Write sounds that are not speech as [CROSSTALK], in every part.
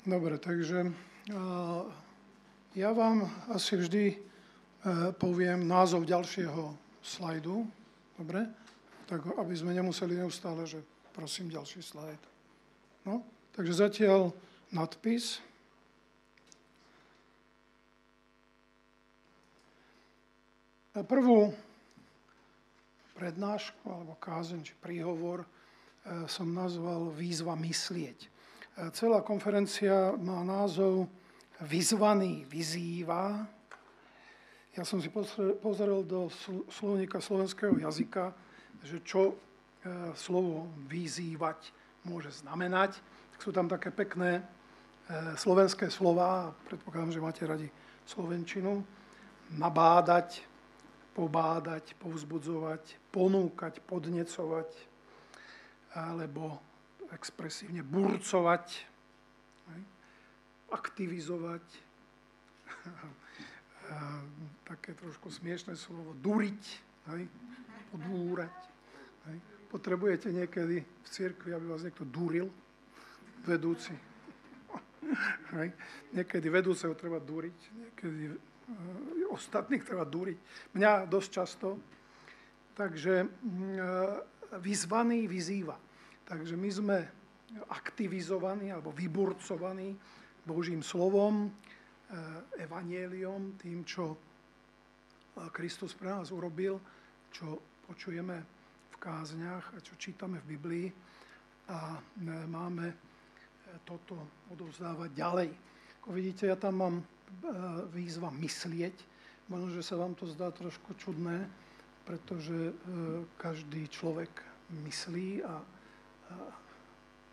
Dobre, takže ja vám asi vždy e, poviem názov ďalšieho slajdu. Dobre? Tak aby sme nemuseli neustále, že prosím ďalší slajd. No, takže zatiaľ nadpis. A prvú prednášku alebo kázeň či príhovor e, som nazval Výzva myslieť. E, celá konferencia má názov Vyzvaný vyzýva. Ja som si pozrel do slovníka slovenského jazyka, že čo e, slovo vyzývať môže znamenať. Sú tam také pekné slovenské slova, predpokladám, že máte radi slovenčinu, nabádať, pobádať, povzbudzovať, ponúkať, podnecovať, alebo expresívne burcovať, aktivizovať, [LAUGHS] také trošku smiešné slovo, duriť, podúrať. Potrebujete niekedy v cirkvi, aby vás niekto duril, vedúci. [LAUGHS] Niekedy vedúceho treba duriť, niekedy E, ostatných treba dúriť. Mňa dosť často. Takže e, vyzvaný vyzýva. Takže my sme aktivizovaní alebo vyburcovaní Božím slovom, e, evanieliom, tým, čo Kristus pre nás urobil, čo počujeme v kázniach a čo čítame v Biblii a máme toto odovzdávať ďalej. Ako vidíte, ja tam mám výzva myslieť. Možno, že sa vám to zdá trošku čudné, pretože každý človek myslí a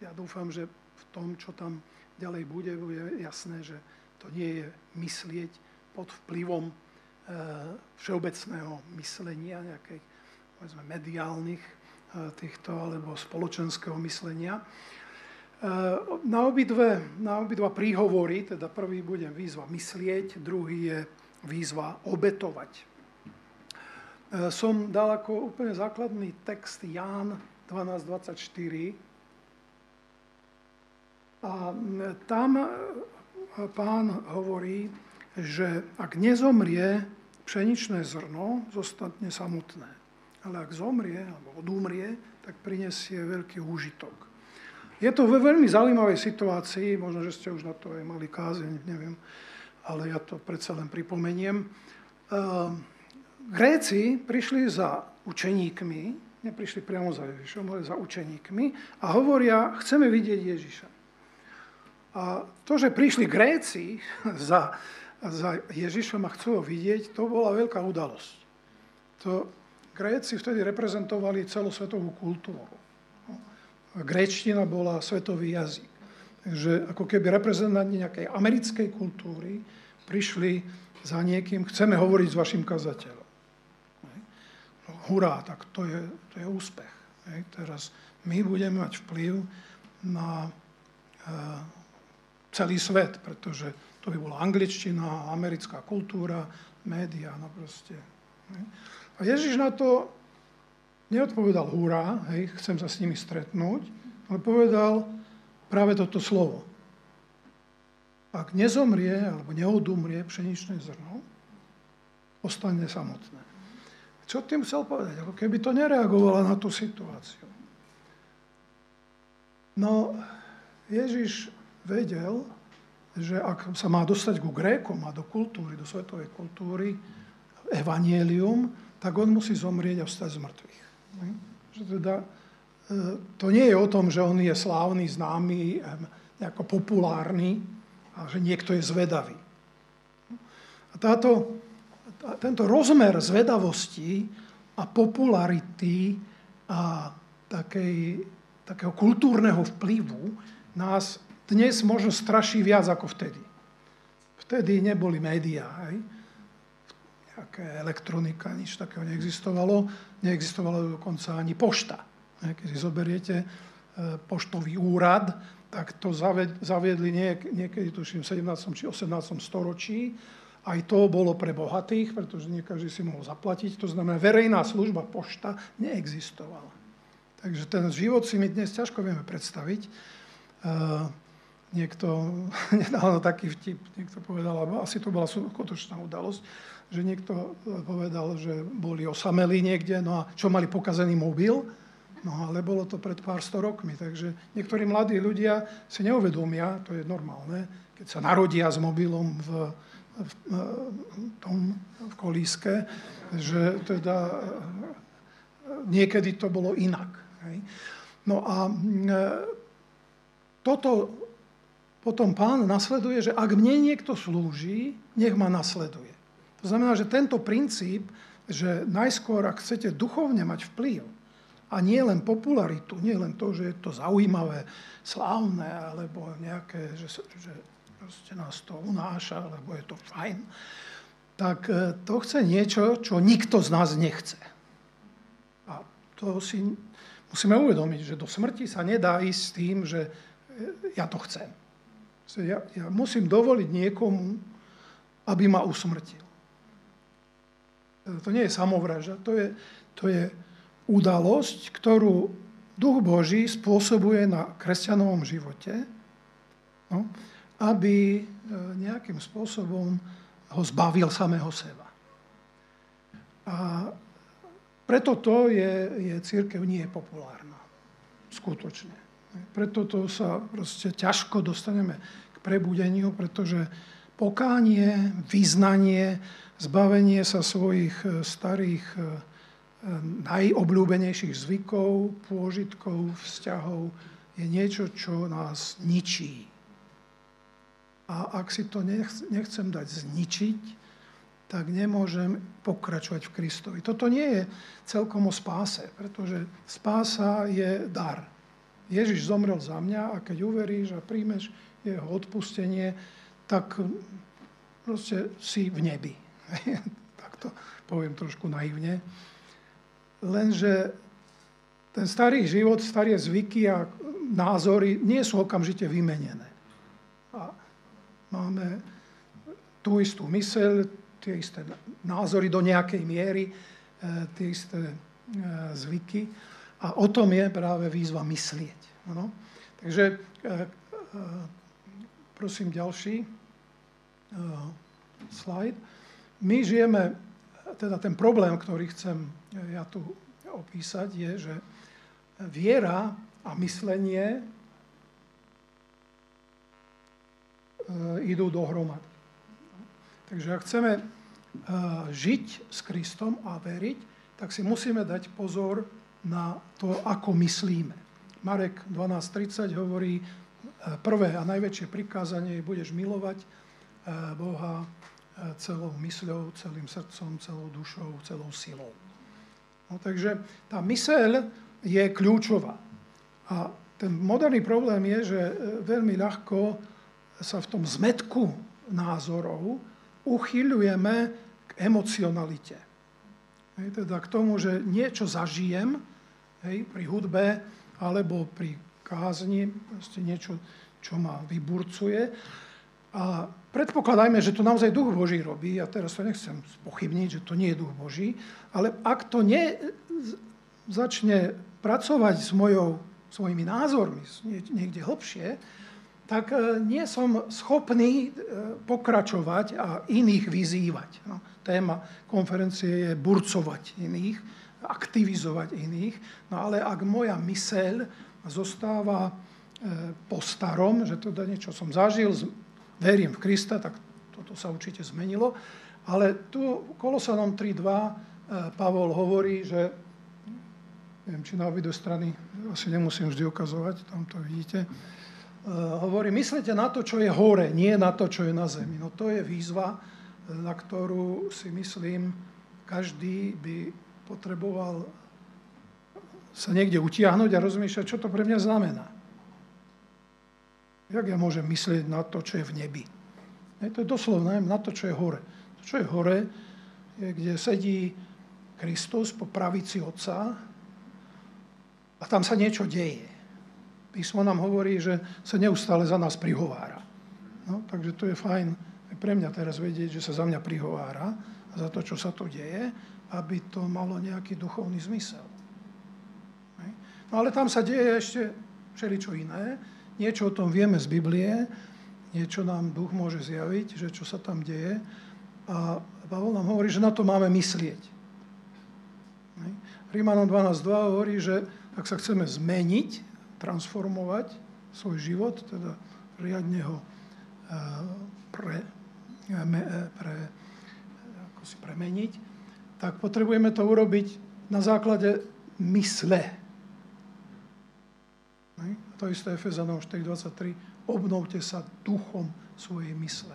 ja dúfam, že v tom, čo tam ďalej bude, bude jasné, že to nie je myslieť pod vplyvom e, všeobecného myslenia, nejakých povedzme, mediálnych týchto alebo spoločenského myslenia, na obidve, na obidva príhovory, teda prvý bude výzva myslieť, druhý je výzva obetovať. E, som dal ako úplne základný text Ján 12.24 a tam e, pán hovorí, že ak nezomrie pšeničné zrno, zostane samotné. Ale ak zomrie alebo odumrie, tak prinesie veľký úžitok. Je to ve veľmi zaujímavej situácii, možno, že ste už na to aj mali kázeň, neviem, ale ja to predsa len pripomeniem. Ehm, Gréci prišli za učeníkmi, neprišli priamo za Ježišom, ale za učeníkmi a hovoria, chceme vidieť Ježiša. A to, že prišli Gréci [LAUGHS] za, za Ježišom a chcú ho vidieť, to bola veľká udalosť. To Gréci vtedy reprezentovali celosvetovú kultúru gréčtina bola svetový jazyk. Takže ako keby reprezentanti nejakej americkej kultúry prišli za niekým, chceme hovoriť s vašim kazateľom. Hurá, tak to je, to je úspech. Hej. Teraz my budeme mať vplyv na e, celý svet, pretože to by bola angličtina, americká kultúra, média, no proste. Hej. A Ježiš na to neodpovedal hurá, hej, chcem sa s nimi stretnúť, ale povedal práve toto slovo. Ak nezomrie alebo neodumrie pšeničné zrno, ostane samotné. Čo tým chcel povedať? Ako keby to nereagovala na tú situáciu. No, Ježiš vedel, že ak sa má dostať ku Grékom a do kultúry, do svetovej kultúry, evanielium, tak on musí zomrieť a vstať z mŕtvych. Že teda e, to nie je o tom, že on je slávny, známy, nejako populárny a že niekto je zvedavý. A táto, tento rozmer zvedavosti a popularity a takej, takého kultúrneho vplyvu nás dnes možno straší viac ako vtedy. Vtedy neboli médiá. Hej? nejaké elektronika, nič takého neexistovalo. Neexistovalo dokonca ani pošta. Keď si zoberiete e, poštový úrad, tak to zaviedli niekedy, tuším, v 17. či 18. storočí. Aj to bolo pre bohatých, pretože nie každý si mohol zaplatiť. To znamená, verejná služba pošta neexistovala. Takže ten život si my dnes ťažko vieme predstaviť. E, niekto, [LAUGHS] nedávno taký vtip, niekto povedal, asi to bola skutočná udalosť, že niekto povedal, že boli osamelí niekde, no a čo mali pokazený mobil, no ale bolo to pred pár sto rokmi, takže niektorí mladí ľudia si neuvedomia, to je normálne, keď sa narodia s mobilom v, v, tom v kolíske, že teda niekedy to bolo inak. Hej. No a toto potom pán nasleduje, že ak mne niekto slúži, nech ma nasleduje. To znamená, že tento princíp, že najskôr, ak chcete duchovne mať vplyv, a nie len popularitu, nie len to, že je to zaujímavé, slávne, alebo nejaké, že, že proste nás to unáša, alebo je to fajn, tak e, to chce niečo, čo nikto z nás nechce. A to si musíme uvedomiť, že do smrti sa nedá ísť s tým, že e, ja to chcem. Ja, ja musím dovoliť niekomu, aby ma usmrtil. To nie je samovražda, to je, to je udalosť, ktorú Duch Boží spôsobuje na kresťanovom živote, no, aby e, nejakým spôsobom ho zbavil samého seba. A preto to je, je církev nie populárna. Skutočne. Preto to sa proste ťažko dostaneme k prebudeniu, pretože pokánie, vyznanie, zbavenie sa svojich e, starých e, najobľúbenejších zvykov, pôžitkov, vzťahov je niečo, čo nás ničí. A ak si to nechcem dať zničiť, tak nemôžem pokračovať v Kristovi. Toto nie je celkom o spáse, pretože spása je dar. Ježiš zomrel za mňa a keď uveríš a príjmeš jeho odpustenie, tak proste si v nebi. [LAUGHS] tak to poviem trošku naivne. Lenže ten starý život, staré zvyky a názory nie sú okamžite vymenené. A máme tú istú myseľ, tie isté názory do nejakej miery, e, tie isté e, zvyky. A o tom je práve výzva myslieť. Ano? Takže e, prosím ďalší slajd. My žijeme, teda ten problém, ktorý chcem ja tu opísať, je, že viera a myslenie idú dohromady. Takže ak chceme žiť s Kristom a veriť, tak si musíme dať pozor na to, ako myslíme. Marek 12.30 hovorí, e, prvé a najväčšie prikázanie je, budeš milovať e, Boha e, celou mysľou, celým srdcom, celou dušou, celou silou. No, takže tá myseľ je kľúčová. A ten moderný problém je, že veľmi ľahko sa v tom zmetku názorov uchyľujeme k emocionalite. Hej, teda k tomu, že niečo zažijem, hej, pri hudbe alebo pri kázni, proste niečo, čo ma vyburcuje. A predpokladajme, že to naozaj duch Boží robí, ja teraz to nechcem pochybniť, že to nie je duch Boží, ale ak to nie začne pracovať s mojou, svojimi názormi niekde hlbšie, tak e, nie som schopný e, pokračovať a iných vyzývať. No, téma konferencie je burcovať iných, aktivizovať iných. No ale ak moja myseľ zostáva e, po starom, že teda niečo som zažil, verím v Krista, tak toto sa určite zmenilo. Ale tu Kolosanom 3.2 e, Pavol hovorí, že neviem, či na strany asi nemusím vždy ukazovať, tam to vidíte, hovorí, myslíte na to, čo je hore, nie na to, čo je na zemi. No to je výzva, na ktorú si myslím, každý by potreboval sa niekde utiahnuť a rozmýšľať, čo to pre mňa znamená. Jak ja môžem myslieť na to, čo je v nebi? Je to je doslovné na to, čo je hore. To, čo je hore, je, kde sedí Kristus po pravici Otca a tam sa niečo deje. Písmo nám hovorí, že sa neustále za nás prihovára. No, takže to je fajn aj pre mňa teraz vedieť, že sa za mňa prihovára a za to, čo sa tu deje aby to malo nejaký duchovný zmysel. No ale tam sa deje ešte všeličo iné. niečo o tom vieme z Biblie, niečo nám duch môže zjaviť, že čo sa tam deje. A Pavol nám hovorí, že na to máme myslieť. Rímanom 12.2 hovorí, že ak sa chceme zmeniť, transformovať svoj život, teda riadne ho pre, pre, ako si premeniť, tak potrebujeme to urobiť na základe mysle. To isté Efezanom 4.23. Obnovte sa duchom svojej mysle.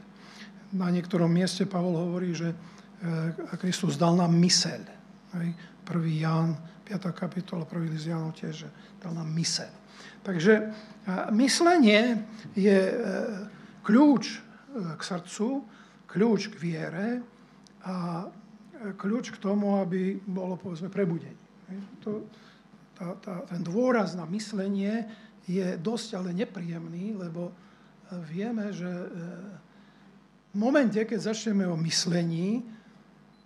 Na niektorom mieste Pavol hovorí, že Kristus dal nám myseľ. 1. Ján, 5. kapitola, 1. list Jánov tiež, že dal nám myseľ. Takže e, myslenie je e, kľúč k srdcu, kľúč k viere a kľúč k tomu, aby bolo povedzme prebudenie. To, tá, tá, ten dôraz na myslenie je dosť ale nepríjemný, lebo e, vieme, že e, v momente, keď začneme o myslení,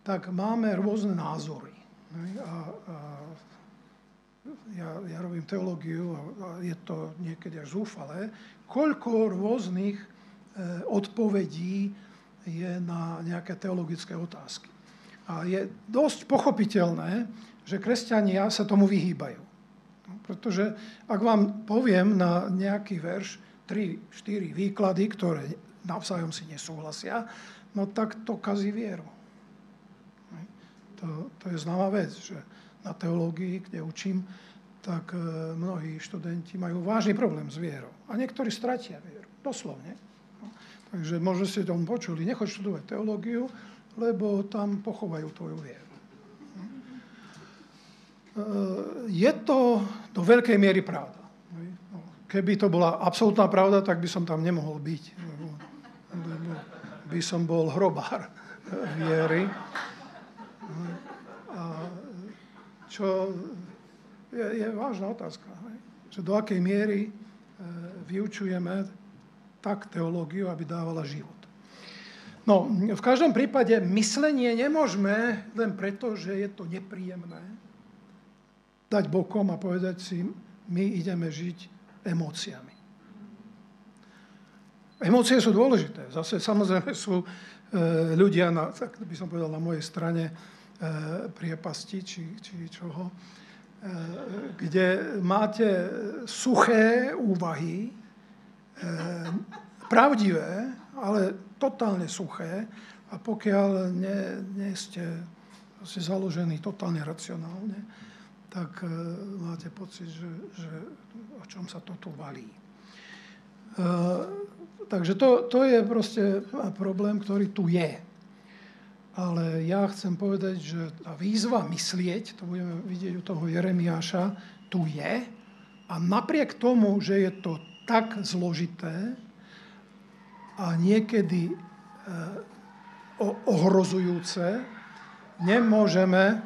tak máme rôzne názory. A, a ja, ja robím teológiu a je to niekedy až zúfalé, koľko rôznych e, odpovedí je na nejaké teologické otázky. A je dosť pochopiteľné, že kresťania sa tomu vyhýbajú. No, pretože ak vám poviem na nejaký verš 3-4 výklady, ktoré navzájom si nesúhlasia, no tak to kazí vieru. To, to je známa vec, že na teológii, kde učím, tak e, mnohí študenti majú vážny problém s vierou. A niektorí stratia vieru. Doslovne. No, takže možno ste tom počuli, nechoď študovať teológiu, lebo tam pochovajú tvoju vieru. E, je to do veľkej miery pravda. No, keby to bola absolútna pravda, tak by som tam nemohol byť. Lebo, lebo by som bol hrobár [LAUGHS] viery. Čo je, je vážna otázka. Že do akej miery e, vyučujeme tak teológiu, aby dávala život. No, v každom prípade myslenie nemôžeme len preto, že je to nepríjemné, dať bokom a povedať si, my ideme žiť emóciami. Emócie sú dôležité. Zase samozrejme sú e, ľudia, na, tak by som povedal, na mojej strane priepasti či, či čoho, e, kde máte suché úvahy, e, pravdivé, ale totálne suché a pokiaľ nie, nie ste založení totálne racionálne, tak máte pocit, že, že o čom sa to tu valí. Takže to, to je proste problém, ktorý tu je. Ale ja chcem povedať, že tá výzva myslieť, to budeme vidieť u toho Jeremiáša, tu je. A napriek tomu, že je to tak zložité, a niekedy eh, ohrozujúce, nemôžeme eh,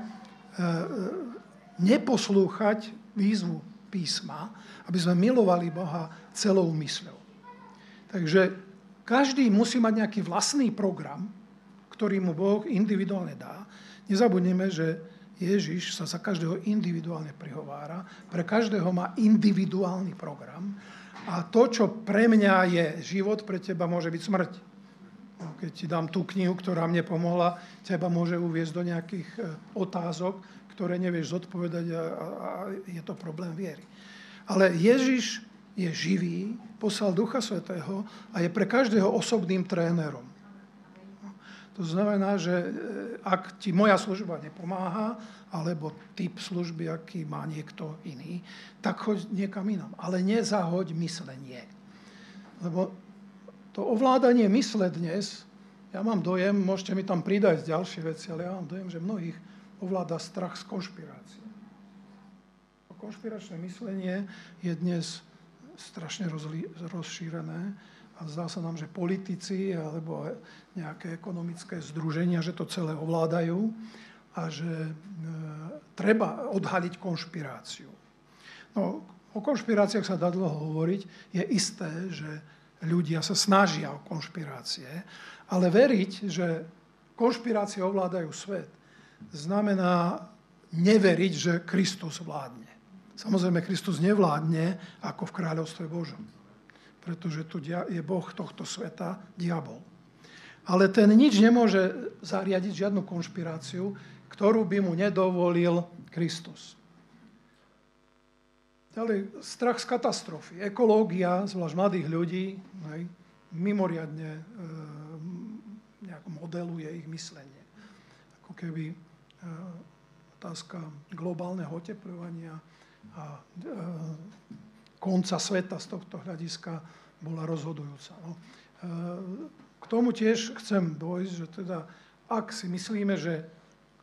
neposlúchať výzvu písma, aby sme milovali Boha celou mysľou. Takže každý musí mať nejaký vlastný program, ktorý mu Boh individuálne dá. Nezabudneme, že Ježiš sa za každého individuálne prihovára, pre každého má individuálny program a to, čo pre mňa je život, pre teba môže byť smrť. No, keď ti dám tú knihu, ktorá mne pomohla, teba môže uviezť do nejakých e, otázok, ktoré nevieš zodpovedať a, a je to problém viery. Ale Ježiš je živý, poslal Ducha Svetého a je pre každého osobným trénerom. To znamená, že e, ak ti moja služba nepomáha, alebo typ služby, aký má niekto iný, tak choď niekam inám. Ale nezahoď myslenie. Lebo to ovládanie mysle dnes, ja mám dojem, môžete mi tam pridať ďalšie veci, ale ja mám dojem, že mnohých ovláda strach z konšpirácie. Konšpiračné myslenie je dnes strašne rozšírené a zdá sa nám, že politici alebo nejaké ekonomické združenia, že to celé ovládajú a že e, treba odhaliť konšpiráciu. No, o konšpiráciách sa dá dlho hovoriť. Je isté, že ľudia sa snažia o konšpirácie, ale veriť, že konšpirácie ovládajú svet, znamená neveriť, že Kristus vládne. Samozrejme, Kristus nevládne ako v kráľovstve Božom. Pretože tu je Boh tohto sveta, diabol. Ale ten nič nemôže zariadiť žiadnu konšpiráciu, ktorú by mu nedovolil Kristus. Ďalej, strach z katastrofy. Ekológia, zvlášť mladých ľudí, hej, mimoriadne e, nejak modeluje ich myslenie. Ako keby e, otázka globálneho oteplovania a e, konca sveta z tohto hľadiska bola rozhodujúca. No. E, k tomu tiež chcem dôjsť, že teda ak si myslíme, že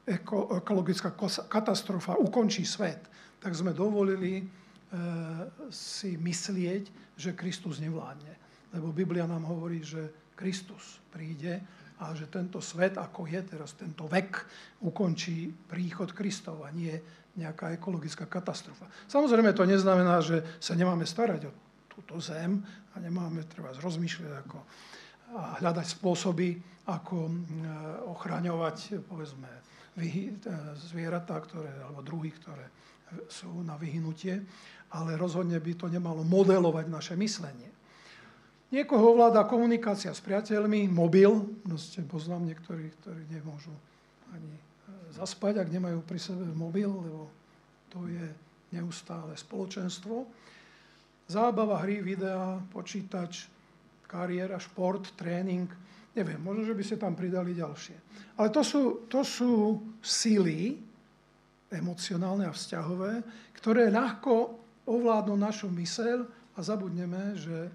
ekologická katastrofa ukončí svet, tak sme dovolili E, si myslieť, že Kristus nevládne. Lebo Biblia nám hovorí, že Kristus príde a že tento svet, ako je teraz, tento vek, ukončí príchod Kristov nie nejaká ekologická katastrofa. Samozrejme to neznamená, že sa nemáme starať o túto zem a nemáme treba rozmýšľať ako a hľadať spôsoby, ako e, ochraňovať povedzme, e, zvieratá, ktoré, alebo druhy, ktoré sú na vyhnutie ale rozhodne by to nemalo modelovať naše myslenie. Niekoho ovláda komunikácia s priateľmi, mobil, proste poznám niektorých, ktorí nemôžu ani e, zaspať, ak nemajú pri sebe mobil, lebo to je neustále spoločenstvo. Zábava, hry, videa, počítač, kariéra, šport, tréning, neviem, možno, že by ste tam pridali ďalšie. Ale to sú, to sú síly emocionálne a vzťahové, ktoré ľahko ovládnu našu myseľ a zabudneme, že e,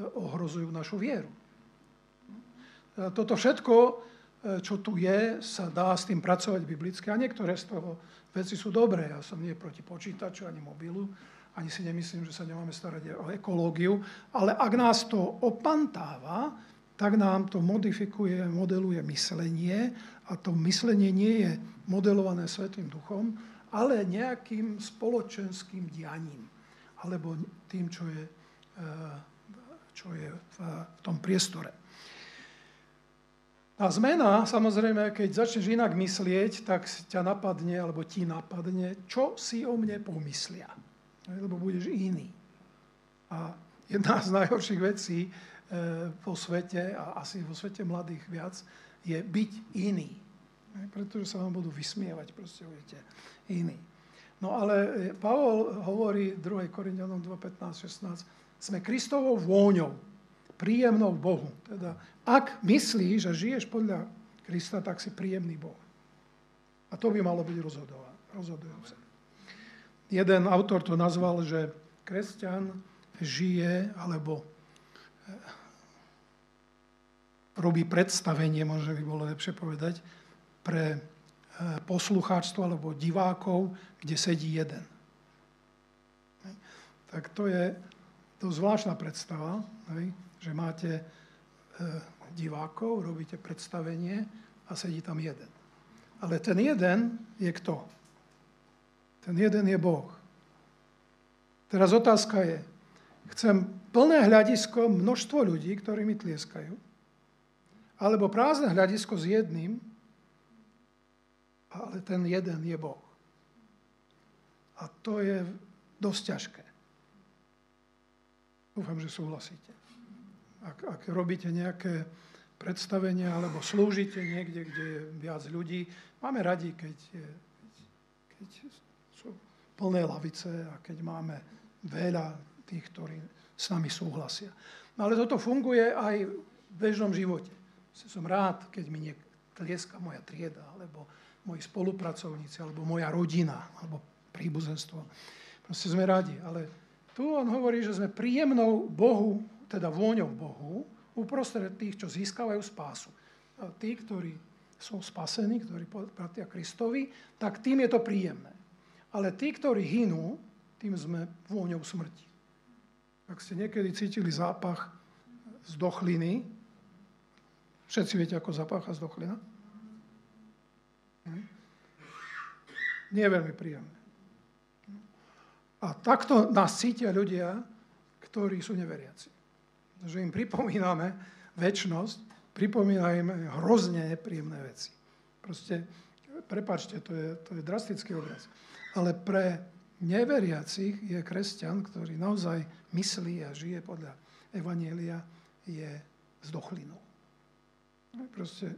ohrozujú našu vieru. E, toto všetko, čo tu je, sa dá s tým pracovať biblicky a niektoré z toho veci sú dobré. Ja som nie proti počítaču ani mobilu, ani si nemyslím, že sa nemáme starať o ekológiu, ale ak nás to opantáva, tak nám to modifikuje, modeluje myslenie a to myslenie nie je modelované Svetým duchom, ale nejakým spoločenským dianím alebo tým, čo je, eh, čo je v tom priestore. A zmena, samozrejme, keď začneš inak myslieť, tak ťa napadne, alebo ti napadne, čo si o mne pomyslia. Lebo budeš iný. A jedna z najhorších vecí eh, vo svete, a asi vo svete mladých viac, je byť iný. Pretože sa vám budú vysmievať, proste budete iný. No ale e, Pavol hovorí 2. Korintianom 2, 15, 16, sme Kristovou vôňou, príjemnou Bohu. Teda, ak myslíš, že žiješ podľa Krista, tak si príjemný Boh. A to by malo byť rozhodujúce. Jeden autor to nazval, že kresťan žije, alebo e, robí predstavenie, možno by bolo lepšie povedať, pre Eh, poslucháčstvo alebo divákov, kde sedí jeden. Tak to je to zvláštna predstava, že máte eh, divákov, robíte predstavenie a sedí tam jeden. Ale ten jeden je kto? Ten jeden je Boh. Teraz otázka je, chcem plné hľadisko, množstvo ľudí, ktorí mi tlieskajú, alebo prázdne hľadisko s jedným, ale ten jeden je Boh. A to je dosť ťažké. Dúfam, že súhlasíte. Ak, ak robíte nejaké predstavenia alebo slúžite niekde, kde je viac ľudí, máme radi, keď, je, keď sú plné lavice a keď máme veľa tých, ktorí s nami súhlasia. No ale toto funguje aj v bežnom živote. Som rád, keď mi niek tlieska moja trieda, alebo moji spolupracovníci, alebo moja rodina, alebo príbuzenstvo. Proste sme radi. Ale tu on hovorí, že sme príjemnou Bohu, teda vôňou Bohu, uprostred tých, čo získavajú spásu. A tí, ktorí sú spasení, ktorí patria Kristovi, tak tým je to príjemné. Ale tí, ktorí hynú, tým sme vôňou smrti. Ak ste niekedy cítili zápach z dochliny, všetci viete, ako zapácha z dochlina? Nie je veľmi príjemné. A takto nás cítia ľudia, ktorí sú neveriaci. Že im pripomíname väčnosť, pripomíname hrozne nepríjemné veci. Proste, prepačte, to je, to je drastický obraz. Ale pre neveriacich je kresťan, ktorý naozaj myslí a žije podľa Evanielia je zdochlinou. Proste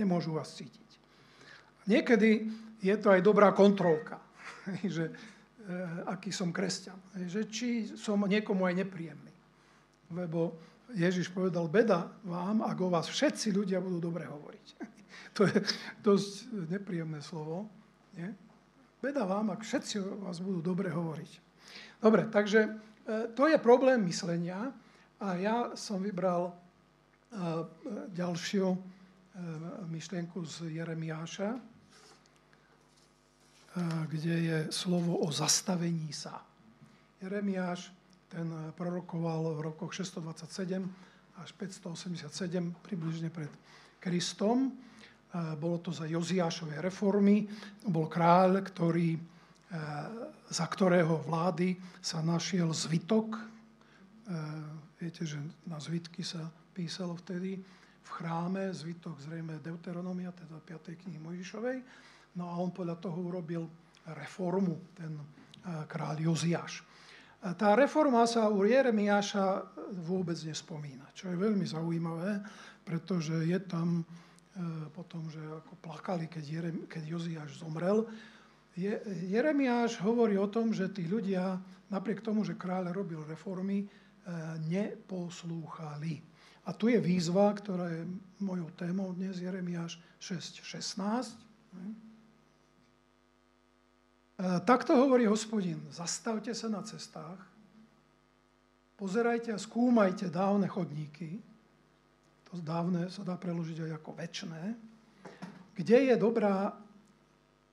nemôžu vás cítiť. Niekedy je to aj dobrá kontrolka, [LAUGHS] že e, aký som kresťan. Že či som niekomu aj nepríjemný. Lebo Ježiš povedal, beda vám, ak o vás všetci ľudia budú dobre hovoriť. [LAUGHS] To je dosť nepríjemné slovo. Nie? Beda vám, ak všetci o vás budú dobre hovoriť. Dobre, takže e, to je problém myslenia a ja som vybral e, ďalšiu e, myšlienku z Jeremiáša, kde je slovo o zastavení sa. Jeremiáš ten prorokoval v rokoch 627 až 587 približne pred Kristom. Bolo to za Joziášovej reformy. Bol kráľ, ktorý, za ktorého vlády sa našiel zvitok. Viete, že na zvitky sa písalo vtedy v chráme, zvitok zrejme Deuteronomia, teda 5. knihy Mojžišovej. No a on podľa toho urobil reformu, ten kráľ Joziáš. Tá reforma sa u Jeremiáša vôbec nespomína, čo je veľmi zaujímavé, pretože je tam e, potom, že ako plakali, keď, Jerem, keď Joziáš zomrel. Je, Jeremiáš hovorí o tom, že tí ľudia, napriek tomu, že kráľ robil reformy, e, neposlúchali. A tu je výzva, ktorá je mojou témou dnes, Jeremiáš 6.16. E, takto hovorí hospodin, zastavte sa na cestách, pozerajte a skúmajte dávne chodníky, to dávne sa dá preložiť aj ako väčné, kde je dobrá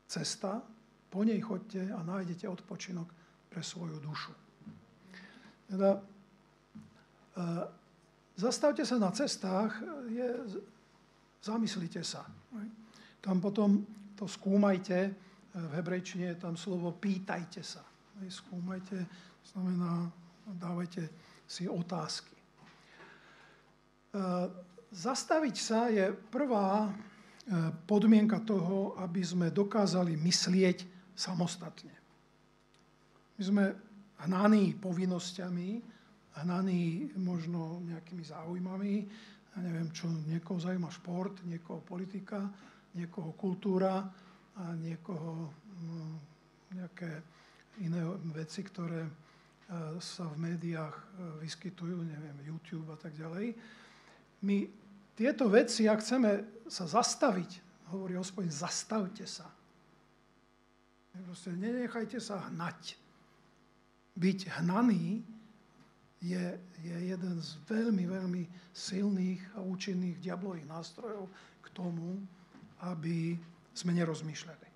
cesta, po nej chodte a nájdete odpočinok pre svoju dušu. Teda, e, zastavte sa na cestách, je, zamyslite sa. Tam potom to skúmajte, v hebrejčine je tam slovo pýtajte sa. Skúmajte, znamená, dávajte si otázky. E, zastaviť sa je prvá e, podmienka toho, aby sme dokázali myslieť samostatne. My sme hnaní povinnosťami, hnaní možno nejakými záujmami, ja neviem, čo niekoho zaujíma šport, niekoho politika, niekoho kultúra, a niekoho no, nejaké iné veci, ktoré e, sa v médiách e, vyskytujú, neviem, YouTube a tak ďalej. My tieto veci, ak chceme sa zastaviť, hovorí hospodin, zastavte sa. Proste nenechajte sa hnať. Byť hnaný je, je jeden z veľmi, veľmi silných a účinných diablových nástrojov k tomu, aby sme nerozmýšľali.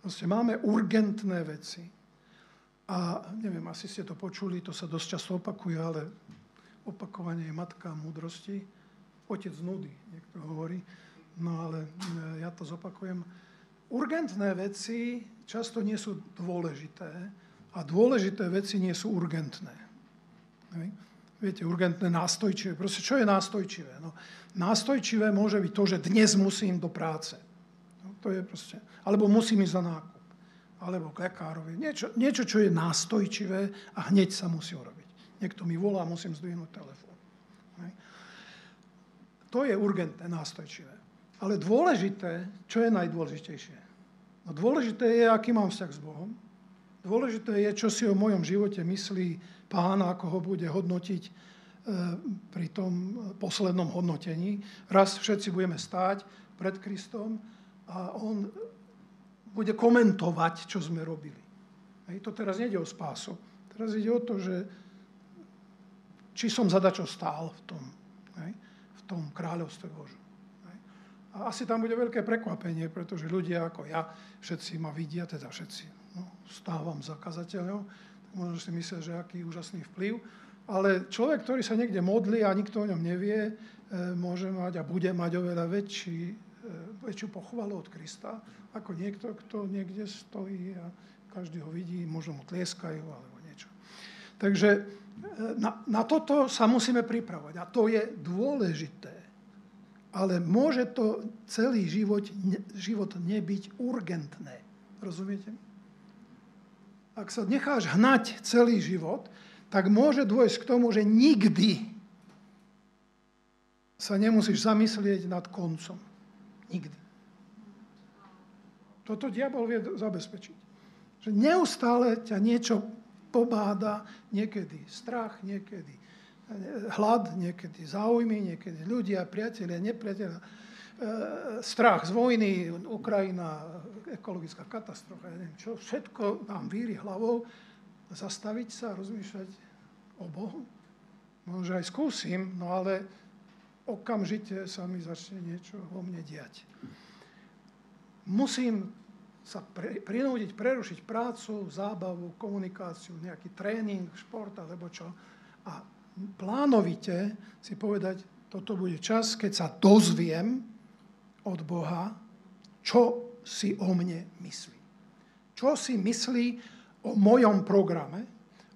Proste máme urgentné veci. A neviem, asi ste to počuli, to sa dosť často opakuje, ale opakovanie je matka múdrosti. Otec nudy, niekto hovorí. No ale e, ja to zopakujem. Urgentné veci často nie sú dôležité a dôležité veci nie sú urgentné. Hej. Viete, urgentné, nástojčivé. Proste, čo je nástojčivé? No, nástojčivé môže byť to, že dnes musím do práce. To je proste, alebo musím ísť za nákup, alebo k lekárovi. Niečo, niečo, čo je nástojčivé a hneď sa musí urobiť. Niekto mi volá, musím zdvihnúť telefón. To je urgentné, nástojčivé. Ale dôležité, čo je najdôležitejšie? No dôležité je, aký mám vzťah s Bohom. Dôležité je, čo si o mojom živote myslí pán, ako ho bude hodnotiť e, pri tom poslednom hodnotení. Raz všetci budeme stáť pred Kristom a on bude komentovať, čo sme robili. Hej, to teraz nejde o spásu. Teraz ide o to, že či som zadačo stál v tom, hej, v tom kráľovstve Božom. A asi tam bude veľké prekvapenie, pretože ľudia ako ja, všetci ma vidia, teda všetci, no, stávam za kazateľom, tak možno si myslia, že aký úžasný vplyv, ale človek, ktorý sa niekde modlí a nikto o ňom nevie, e, môže mať a bude mať oveľa väčší väčšiu pochvalu od Krista, ako niekto, kto niekde stojí a každý ho vidí, možno mu tlieskajú alebo niečo. Takže e, na, na toto sa musíme pripravovať a to je dôležité. Ale môže to celý život, život nebyť urgentné. Rozumiete? Ak sa necháš hnať celý život, tak môže dôjsť k tomu, že nikdy sa nemusíš zamyslieť nad koncom. Nikdy. Toto diabol vie zabezpečiť. Že neustále ťa niečo pobáda, niekedy strach, niekedy hlad, niekedy záujmy, niekedy ľudia, priatelia, nepriatelia, e, strach z vojny, Ukrajina, ekologická katastrofa, ja neviem čo, všetko nám víri hlavou, zastaviť sa, rozmýšľať o Bohu. Možno, že aj skúsim, no ale okamžite sa mi začne niečo vo mne diať. Musím sa pre, prinúdiť prerušiť prácu, zábavu, komunikáciu, nejaký tréning, šport alebo čo a plánovite si povedať, toto bude čas, keď sa dozviem od Boha, čo si o mne myslí. Čo si myslí o mojom programe,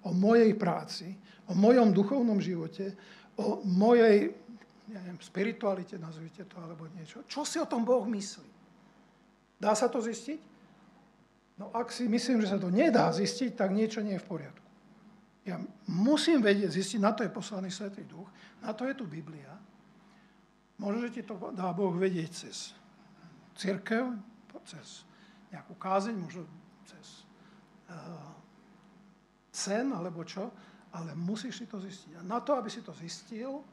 o mojej práci, o mojom duchovnom živote, o mojej neviem, spiritualite, nazvite to, alebo niečo. Čo si o tom Boh myslí? Dá sa to zistiť? No ak si myslím, že sa to nedá zistiť, tak niečo nie je v poriadku. Ja musím vedieť, zistiť, na to je poslaný Svetý Duch, na to je tu Biblia. Možno, že ti to dá Boh vedieť cez církev, cez nejakú kázeň, možno cez uh, sen alebo čo, ale musíš si to zistiť. A na to, aby si to zistil,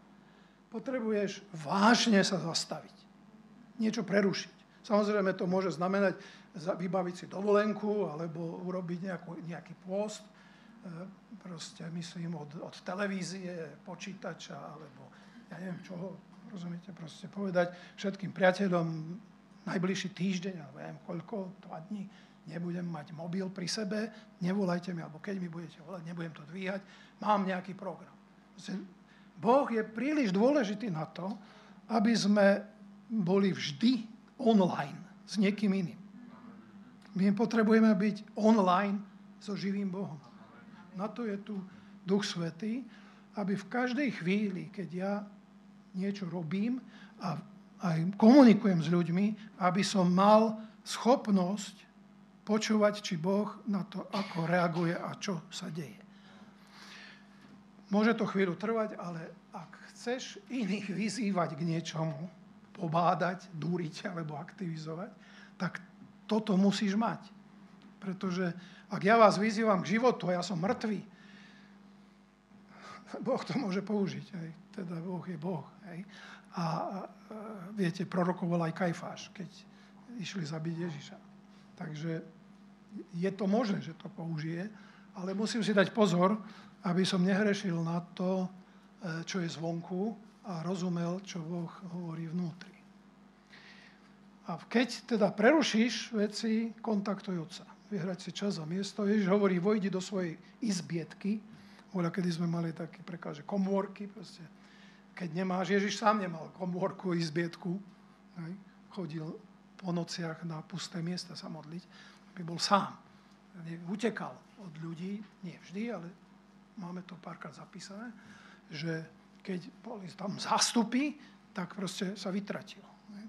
potrebuješ vážne sa zastaviť. Niečo prerušiť. Samozrejme, to môže znamenať vybaviť si dovolenku alebo urobiť nejakú, nejaký pôst, E, proste myslím od, od televízie, počítača, alebo ja neviem čoho, rozumiete, proste povedať všetkým priateľom najbližší týždeň, alebo ja neviem koľko, dva dní, nebudem mať mobil pri sebe, nevolajte mi, alebo keď mi budete volať, nebudem to dvíhať, mám nejaký program. Boh je príliš dôležitý na to, aby sme boli vždy online s niekým iným. My potrebujeme byť online so živým Bohom. Na to je tu Duch Svetý, aby v každej chvíli, keď ja niečo robím a aj komunikujem s ľuďmi, aby som mal schopnosť počúvať, či Boh na to, ako reaguje a čo sa deje. Môže to chvíľu trvať, ale ak chceš iných vyzývať k niečomu, pobádať, dúriť alebo aktivizovať, tak toto musíš mať. Pretože ak ja vás vyzývam k životu a ja som mŕtvý, [LAUGHS] Boh to môže použiť. Hej. Teda Boh je Boh. Hej. A, a, viete, prorokoval aj Kajfáš, keď išli zabiť Ježiša. Takže je to možné, že to použije, ale musím si dať pozor, aby som nehrešil na to, e, čo je zvonku a rozumel, čo Boh hovorí vnútri. A keď teda prerušíš veci, kontaktuj Otca vyhrať si čas a miesto. Ježiš hovorí, vojdi do svojej izbietky. Voľa, kedy sme mali také prekáže komórky. Proste. Keď nemáš, Ježiš sám nemal komórku, izbietku. Hej. Chodil po nociach na pusté miesta sa modliť, aby bol sám. Utekal od ľudí, nie vždy, ale máme to párkrát zapísané, že keď boli tam zástupy, tak proste sa vytratil.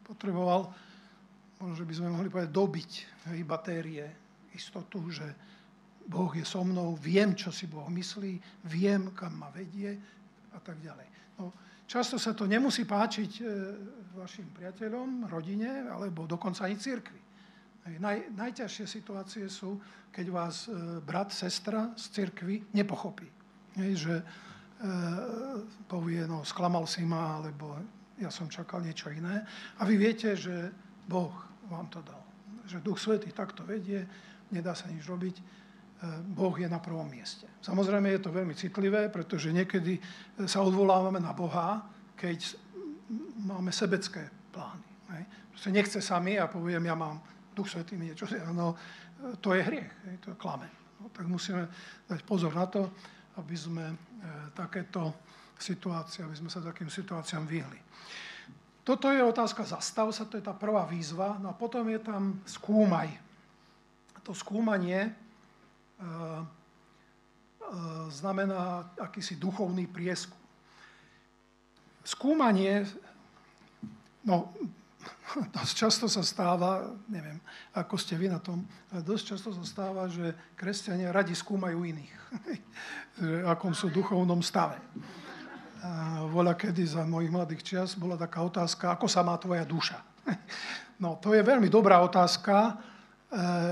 Potreboval, možno by sme mohli povedať, dobiť hej, batérie istotu, že Boh je so mnou, viem, čo si Boh myslí, viem, kam ma vedie a tak ďalej. No, často sa to nemusí páčiť e, vašim priateľom, rodine, alebo dokonca ani Naj, najťažšie situácie sú, keď vás e, brat, sestra z církvy nepochopí. Hej, že e, povie, no sklamal si ma, alebo ja som čakal niečo iné. A vy viete, že Boh vám to dal. Že Duch Svetý takto vedie, nedá sa nič robiť, e, Boh je na prvom mieste. Samozrejme je to veľmi citlivé, pretože niekedy e, sa odvolávame na Boha, keď máme sebecké plány. Proste nechce sami a poviem, ja mám Duch Svetý mi niečo, no, to je hriech, to je klame. No, tak musíme dať pozor na to, aby sme e, takéto situácie, aby sme sa takým situáciám vyhli. Toto je otázka zastav sa, to je tá prvá výzva, no a potom je tam skúmaj to skúmanie e, e, znamená akýsi duchovný prieskum. Skúmanie, no [LAUGHS] dosť často sa stáva, neviem, ako ste vy na tom, ale dosť často sa stáva, že kresťania radi skúmajú iných, [LAUGHS] že akom sú v duchovnom stave. A voľa kedy za mojich mladých čias bola taká otázka, ako sa má tvoja duša. [LAUGHS] No, to je veľmi dobrá otázka, e,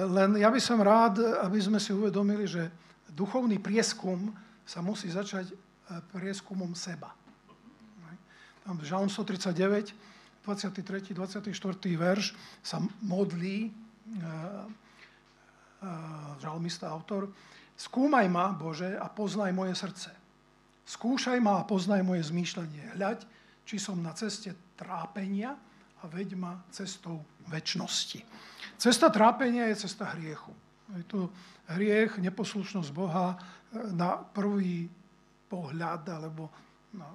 len ja by som rád, aby sme si uvedomili, že duchovný prieskum sa musí začať e, prieskumom seba. Tam Žalm 139, 23. 24. verš sa modlí e, žalmista, autor, skúmaj ma, Bože, a poznaj moje srdce. Skúšaj ma a poznaj moje zmýšľanie. Hľaď, či som na ceste trápenia a veď ma cestou väčšnosti. Cesta trápenia je cesta hriechu. Je to hriech, neposlušnosť Boha e, na prvý pohľad alebo na,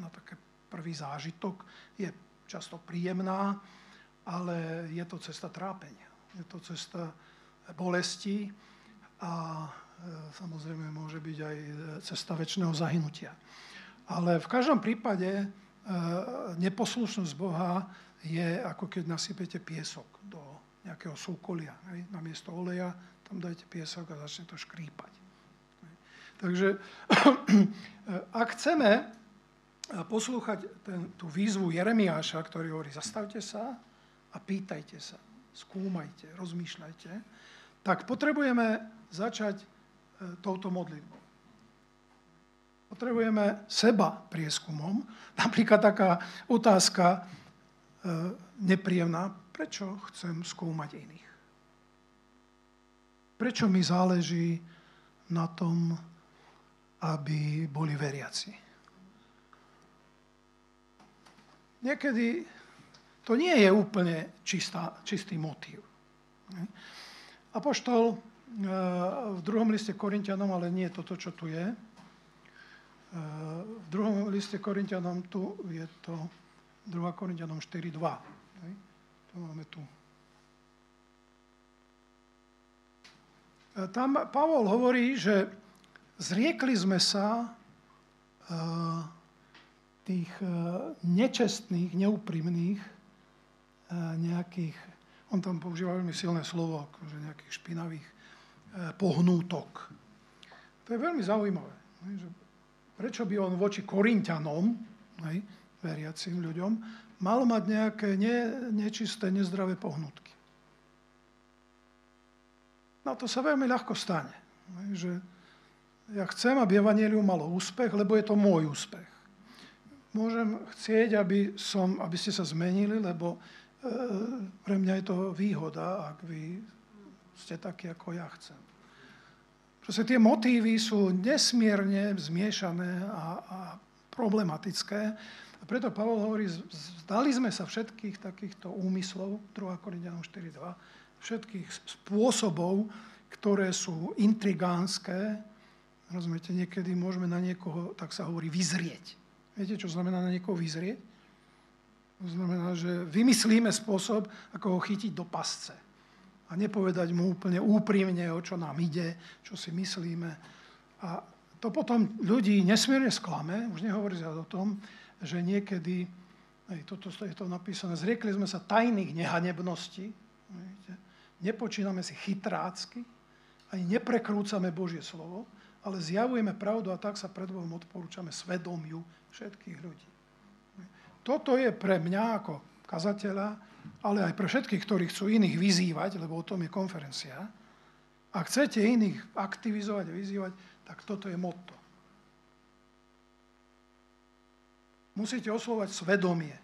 na také prvý zážitok je často príjemná, ale je to cesta trápenia. Je to cesta bolesti a e, samozrejme môže byť aj cesta väčšného zahynutia. Ale v každom prípade e, neposlušnosť Boha je ako keď nasypete piesok do nejakého súkolia. Na miesto oleja tam dajte piesok a začne to škrípať. Takže [CLEARS THROAT] ak chceme poslúchať ten, tú výzvu Jeremiáša, ktorý hovorí, zastavte sa a pýtajte sa, skúmajte, rozmýšľajte, tak potrebujeme začať e, touto modlitbou. Potrebujeme seba prieskumom. [LAUGHS] Napríklad taká otázka e, nepríjemná, prečo chcem skúmať iných? Prečo mi záleží na tom, aby boli veriaci? Niekedy to nie je úplne čistá, čistý motív. Apoštol e, v druhom liste Korintianom, ale nie toto, čo tu je. E, v druhom liste Korintianom tu je to 2 Korintianom 4.2. To máme tu. E, tam Pavol hovorí, že zriekli sme sa tých e, nečestných, neúprimných e, nejakých, on tam používa veľmi silné slovo, akože nejakých špinavých e, pohnútok. To je veľmi zaujímavé. Že prečo by on voči Korintianom, veriacim ľuďom, mal mať nejaké ne, nečisté, nezdravé pohnutky. No to sa veľmi ľahko stane. Že ja chcem, aby Evangelium malo úspech, lebo je to môj úspech môžem chcieť, aby, som, aby ste sa zmenili, lebo e, pre mňa je to výhoda, ak vy ste takí, ako ja chcem. Proste tie motívy sú nesmierne zmiešané a, a problematické. A preto Pavol hovorí, zdali sme sa všetkých takýchto úmyslov, 2 Korintianom 4.2, všetkých spôsobov, ktoré sú intrigánske. Rozumiete, niekedy môžeme na niekoho, tak sa hovorí, vyzrieť. Viete, čo znamená na niekoho vyzrieť? To znamená, že vymyslíme spôsob, ako ho chytiť do pasce. A nepovedať mu úplne úprimne, o čo nám ide, čo si myslíme. A to potom ľudí nesmierne sklame, už nehovorí sa o tom, že niekedy, aj toto je to napísané, zriekli sme sa tajných nehanebností, nepočíname si chytrácky, ani neprekrúcame Božie slovo, ale zjavujeme pravdu a tak sa pred Bohom odporúčame svedomiu všetkých ľudí. Toto je pre mňa ako kazateľa, ale aj pre všetkých, ktorí chcú iných vyzývať, lebo o tom je konferencia. Ak chcete iných aktivizovať a vyzývať, tak toto je motto. Musíte oslovať svedomie.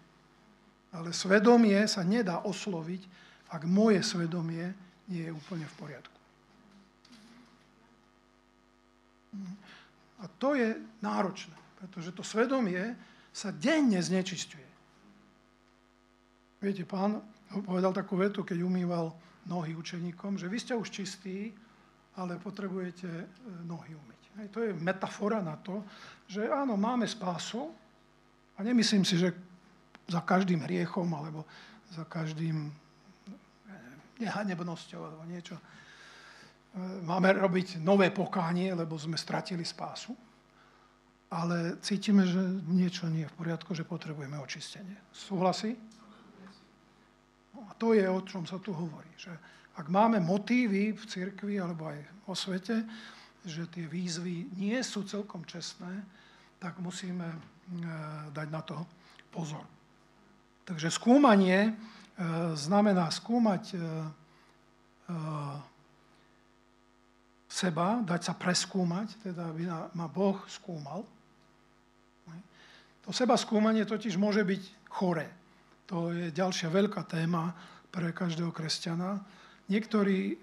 Ale svedomie sa nedá osloviť, ak moje svedomie nie je úplne v poriadku. A to je náročné pretože to svedomie sa denne znečisťuje. Viete, pán povedal takú vetu, keď umýval nohy učeníkom, že vy ste už čistí, ale potrebujete e, nohy umyť. Hej, to je metafora na to, že áno, máme spásu a nemyslím si, že za každým hriechom alebo za každým nehanebnosťou alebo niečo e, máme robiť nové pokánie, lebo sme stratili spásu ale cítime, že niečo nie je v poriadku, že potrebujeme očistenie. Súhlasí? A to je, o čom sa tu hovorí. Že ak máme motívy v cirkvi alebo aj vo svete, že tie výzvy nie sú celkom čestné, tak musíme e, dať na to pozor. Takže skúmanie e, znamená skúmať e, seba, dať sa preskúmať, teda aby ma Boh skúmal. To seba skúmanie totiž môže byť choré. To je ďalšia veľká téma pre každého kresťana. Niektorí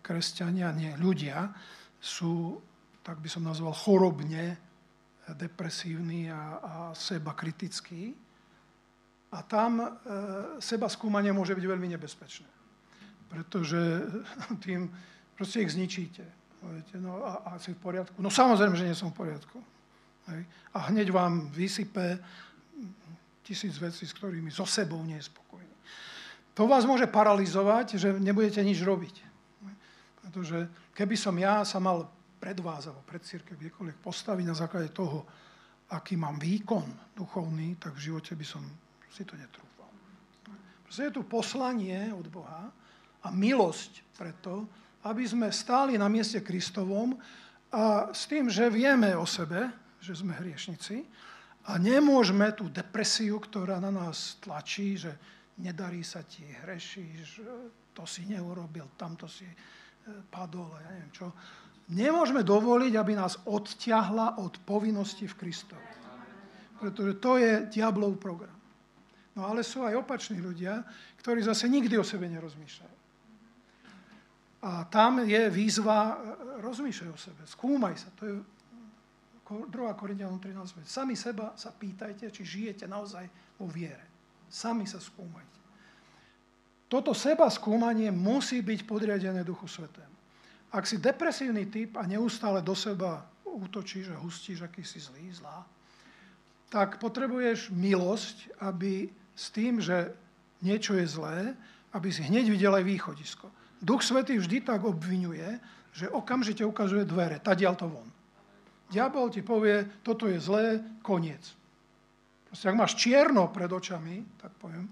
kresťania, nie ľudia, sú, tak by som nazval, chorobne depresívny a, a seba kritický. A tam e, seba skúmanie môže byť veľmi nebezpečné. Pretože [LAUGHS] tým proste ich zničíte. Poviete, no a, a si v poriadku? No samozrejme, že nie som v poriadku. Hej. A hneď vám vysype tisíc vecí, s ktorými so sebou nie je spokojný. To vás môže paralizovať, že nebudete nič robiť. Pretože keby som ja sa mal pred vás alebo pred církev kdekoľvek postaviť na základe toho, aký mám výkon duchovný, tak v živote by som si to netrúfal. Proste je tu poslanie od Boha a milosť preto, aby sme stáli na mieste Kristovom a s tým, že vieme o sebe, že sme hriešnici a nemôžeme tú depresiu, ktorá na nás tlačí, že nedarí sa ti, hrešíš, to si neurobil, tamto si e, padol, ja neviem čo Nemôžeme dovoliť, aby nás odťahla od povinnosti v Kristovi. Pretože to je diablov program. No ale sú aj opační ľudia, ktorí zase nikdy o sebe nerozmýšľajú. A tam je výzva, rozmýšľaj o sebe, skúmaj sa. To je 2. Korintianom 13. Sami seba sa pýtajte, či žijete naozaj vo viere. Sami sa skúmajte. Toto seba skúmanie musí byť podriadené Duchu Svetému. Ak si depresívny typ a neustále do seba útočíš a hustíš, aký si zlý, zlá, tak potrebuješ milosť, aby s tým, že niečo je zlé, aby si hneď videl aj východisko. Duch Svetý vždy tak obvinuje, že okamžite ukazuje dvere, tadiaľ to von. Diabol ti povie, toto je zlé, koniec. Proste, ak máš čierno pred očami, tak poviem,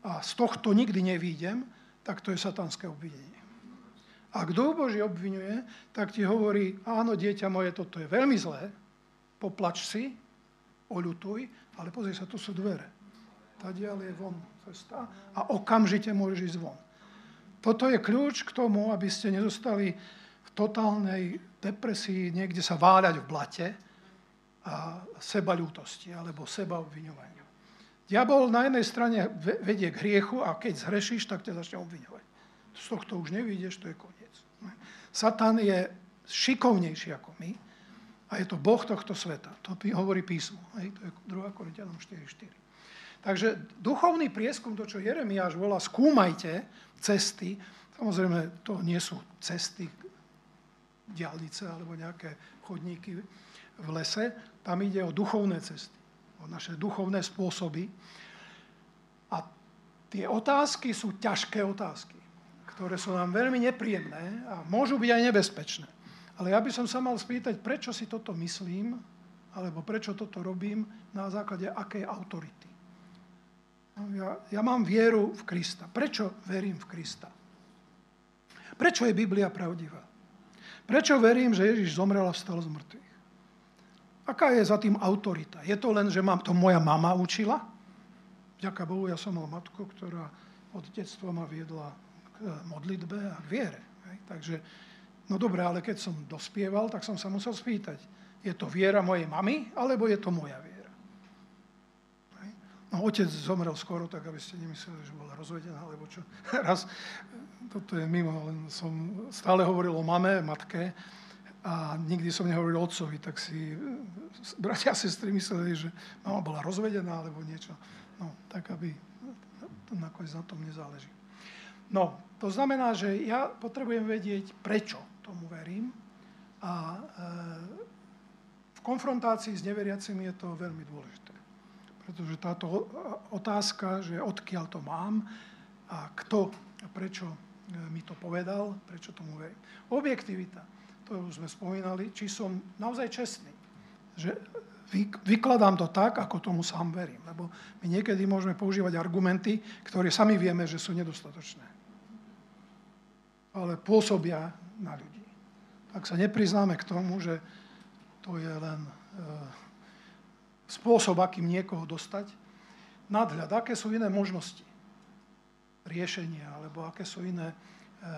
a z tohto nikdy nevídem, tak to je satanské obvinenie. Ak Duch Boží obvinuje, tak ti hovorí, áno, dieťa moje, toto je veľmi zlé, poplač si, oľutuj, ale pozri sa, tu sú dvere. Tadiaľ je von cesta a okamžite môžeš ísť von. Toto je kľúč k tomu, aby ste nezostali v totálnej depresii, niekde sa váľať v blate a seba ľútosti alebo seba obviňovaniu. Diabol na jednej strane vedie k hriechu a keď zhrešíš, tak ťa začne obviňovať. Z tohto už nevídeš, to je koniec. Satan je šikovnejší ako my a je to Boh tohto sveta. To hovorí písmo. Hej? To je 2 Korintianom 4.4. Takže duchovný prieskum, to, čo Jeremiáš volá, skúmajte cesty. Samozrejme, to nie sú cesty, diálnice alebo nejaké chodníky v lese. Tam ide o duchovné cesty, o naše duchovné spôsoby. A tie otázky sú ťažké otázky ktoré sú nám veľmi nepríjemné a môžu byť aj nebezpečné. Ale ja by som sa mal spýtať, prečo si toto myslím, alebo prečo toto robím, na základe akej autority. No, ja, ja mám vieru v Krista. Prečo verím v Krista? Prečo je Biblia pravdivá? Prečo verím, že Ježiš zomrel a vstal z mŕtvych? Aká je za tým autorita? Je to len, že mám to moja mama učila? Ďaká Bohu, ja som mal matku, ktorá od detstva ma viedla modlitbe a k viere. Takže, no dobré, ale keď som dospieval, tak som sa musel spýtať, je to viera mojej mamy, alebo je to moja viera? No otec zomrel skoro, tak aby ste nemysleli, že bola rozvedená, alebo čo. [LAUGHS] Raz, toto je mimo, len som stále hovoril o mame, matke, a nikdy som nehovoril otcovi, tak si bratia a sestry mysleli, že mama bola rozvedená alebo niečo. No, tak aby to nakoniec na tom nezáleží. No, to znamená, že ja potrebujem vedieť, prečo tomu verím a e, v konfrontácii s neveriacimi je to veľmi dôležité. Pretože táto otázka, že odkiaľ to mám a kto a prečo e, mi to povedal, prečo tomu verím. Objektivita, to už sme spomínali, či som naozaj čestný. Že vykladám to tak, ako tomu sám verím. Lebo my niekedy môžeme používať argumenty, ktoré sami vieme, že sú nedostatočné. Ale pôsobia na ľudí. Ak sa nepriznáme k tomu, že to je len e, spôsob, akým niekoho dostať, nadhľad, aké sú iné možnosti riešenia, alebo aké sú iné e,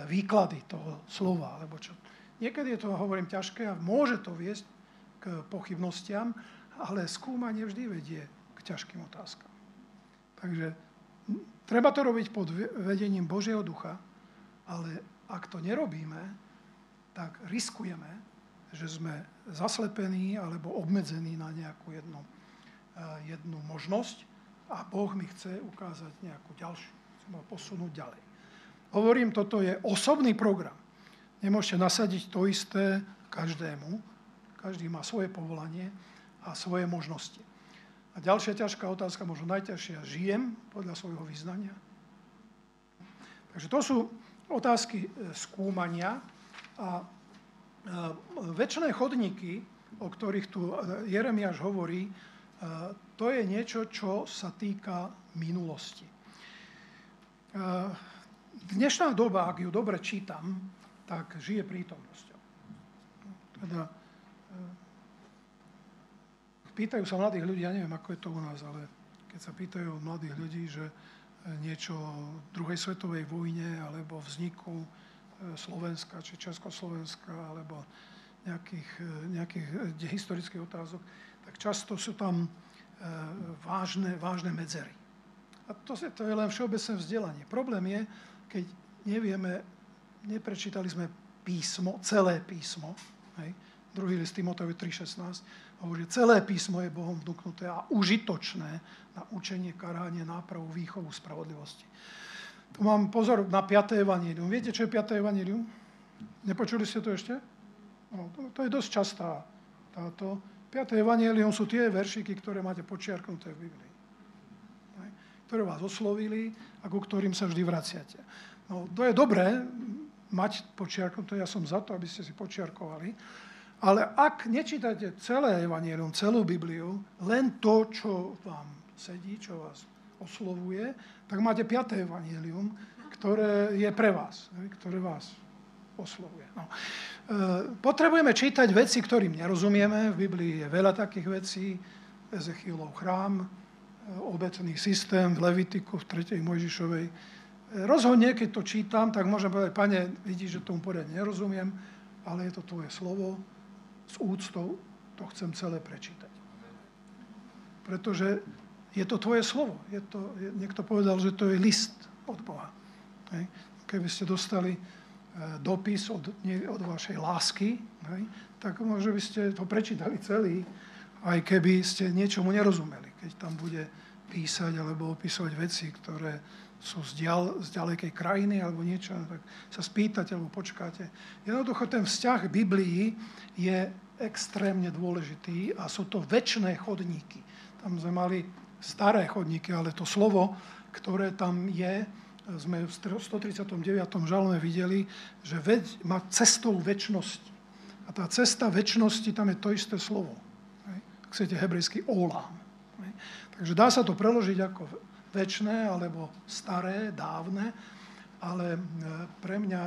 výklady toho slova, alebo čo. Niekedy je to, hovorím, ťažké a môže to viesť k pochybnostiam, ale skúmanie vždy vedie k ťažkým otázkam. Takže treba to robiť pod vedením Božieho ducha, ale ak to nerobíme, tak riskujeme, že sme zaslepení alebo obmedzení na nejakú jednu, jednu možnosť a Boh mi chce ukázať nejakú ďalšiu. Chcem ho posunúť ďalej. Hovorím, toto je osobný program. Nemôžete nasadiť to isté každému. Každý má svoje povolanie a svoje možnosti. A ďalšia ťažká otázka, možno najťažšia, žijem podľa svojho vyznania? Takže to sú otázky e, skúmania a e, väčšie chodníky, o ktorých tu e, Jeremiáš hovorí, to je niečo, čo sa týka minulosti. Dnešná doba, ak ju dobre čítam, tak žije prítomnosťou. Teda Pýtajú sa mladých ľudí, ja neviem, ako je to u nás, ale keď sa pýtajú mladých ľudí, že e, niečo o druhej svetovej vojne alebo vzniku e, Slovenska či Československa alebo nejakých, e, nejakých historických otázok, tak často sú tam vážne, vážne medzery. A to, to je len všeobecné vzdelanie. Problém je, keď nevieme, neprečítali sme písmo, celé písmo, hej, druhý list Timoteovi 3.16, hovorí, že celé písmo je Bohom vnúknuté a užitočné na učenie, karhanie, nápravu, výchovu, spravodlivosti. Tu mám pozor na 5. evanílium. Viete, čo je 5. evanílium? Nepočuli ste to ešte? No, to, to je dosť častá táto. 5. evanílium sú tie veršiky, ktoré máte počiarknuté v Biblii. Ktoré vás oslovili a ku ktorým sa vždy vraciate. No, to je dobré mať počiarknuté, ja som za to, aby ste si počiarkovali, ale ak nečítate celé Evangelium, celú Bibliu, len to, čo vám sedí, čo vás oslovuje, tak máte 5. Evangelium, ktoré je pre vás, ktoré vás oslovuje. No. E, potrebujeme čítať veci, ktorým nerozumieme. V Biblii je veľa takých vecí. Ezechielov chrám, e, obecný systém v Levitiku, v 3. Mojžišovej. E, rozhodne, keď to čítam, tak môžem povedať, pane, vidíš, že tomu poriadne nerozumiem, ale je to tvoje slovo, s úctou to chcem celé prečítať. Pretože je to tvoje slovo. Je to, niekto povedal, že to je list od Boha. Keby ste dostali dopis od, nie, od vašej lásky, hej, tak možno by ste to prečítali celý, aj keby ste niečomu nerozumeli. Keď tam bude písať alebo opisovať veci, ktoré sú z, dial, z ďalekej krajiny alebo niečo, tak sa spýtate alebo počkáte. Jednoducho ten vzťah Biblii je extrémne dôležitý a sú to väčšie chodníky. Tam sme mali staré chodníky, ale to slovo, ktoré tam je, sme v 139. žalme videli, že veď má cestou väčšnosti. A tá cesta väčšnosti, tam je to isté slovo. Ak chcete hebrejský olám. Takže dá sa to preložiť ako väčšné alebo staré, dávne, ale e, pre mňa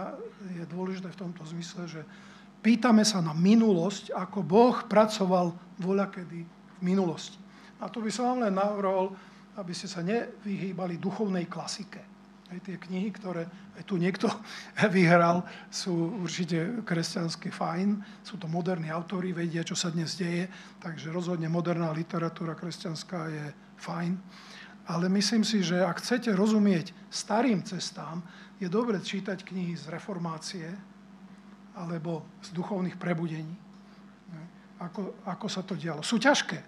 je dôležité v tomto zmysle, že pýtame sa na minulosť, ako Boh pracoval voľakedy v minulosti. A to by som vám len navrhol, aby ste sa nevyhýbali duchovnej klasike. Aj tie knihy, ktoré tu niekto [LAUGHS] vyhral, sú určite kresťansky fajn. Sú to moderní autori, vedia, čo sa dnes deje, takže rozhodne moderná literatúra kresťanská je fajn ale myslím si, že ak chcete rozumieť starým cestám, je dobre čítať knihy z reformácie alebo z duchovných prebudení. Ako, ako sa to dialo. Sú ťažké.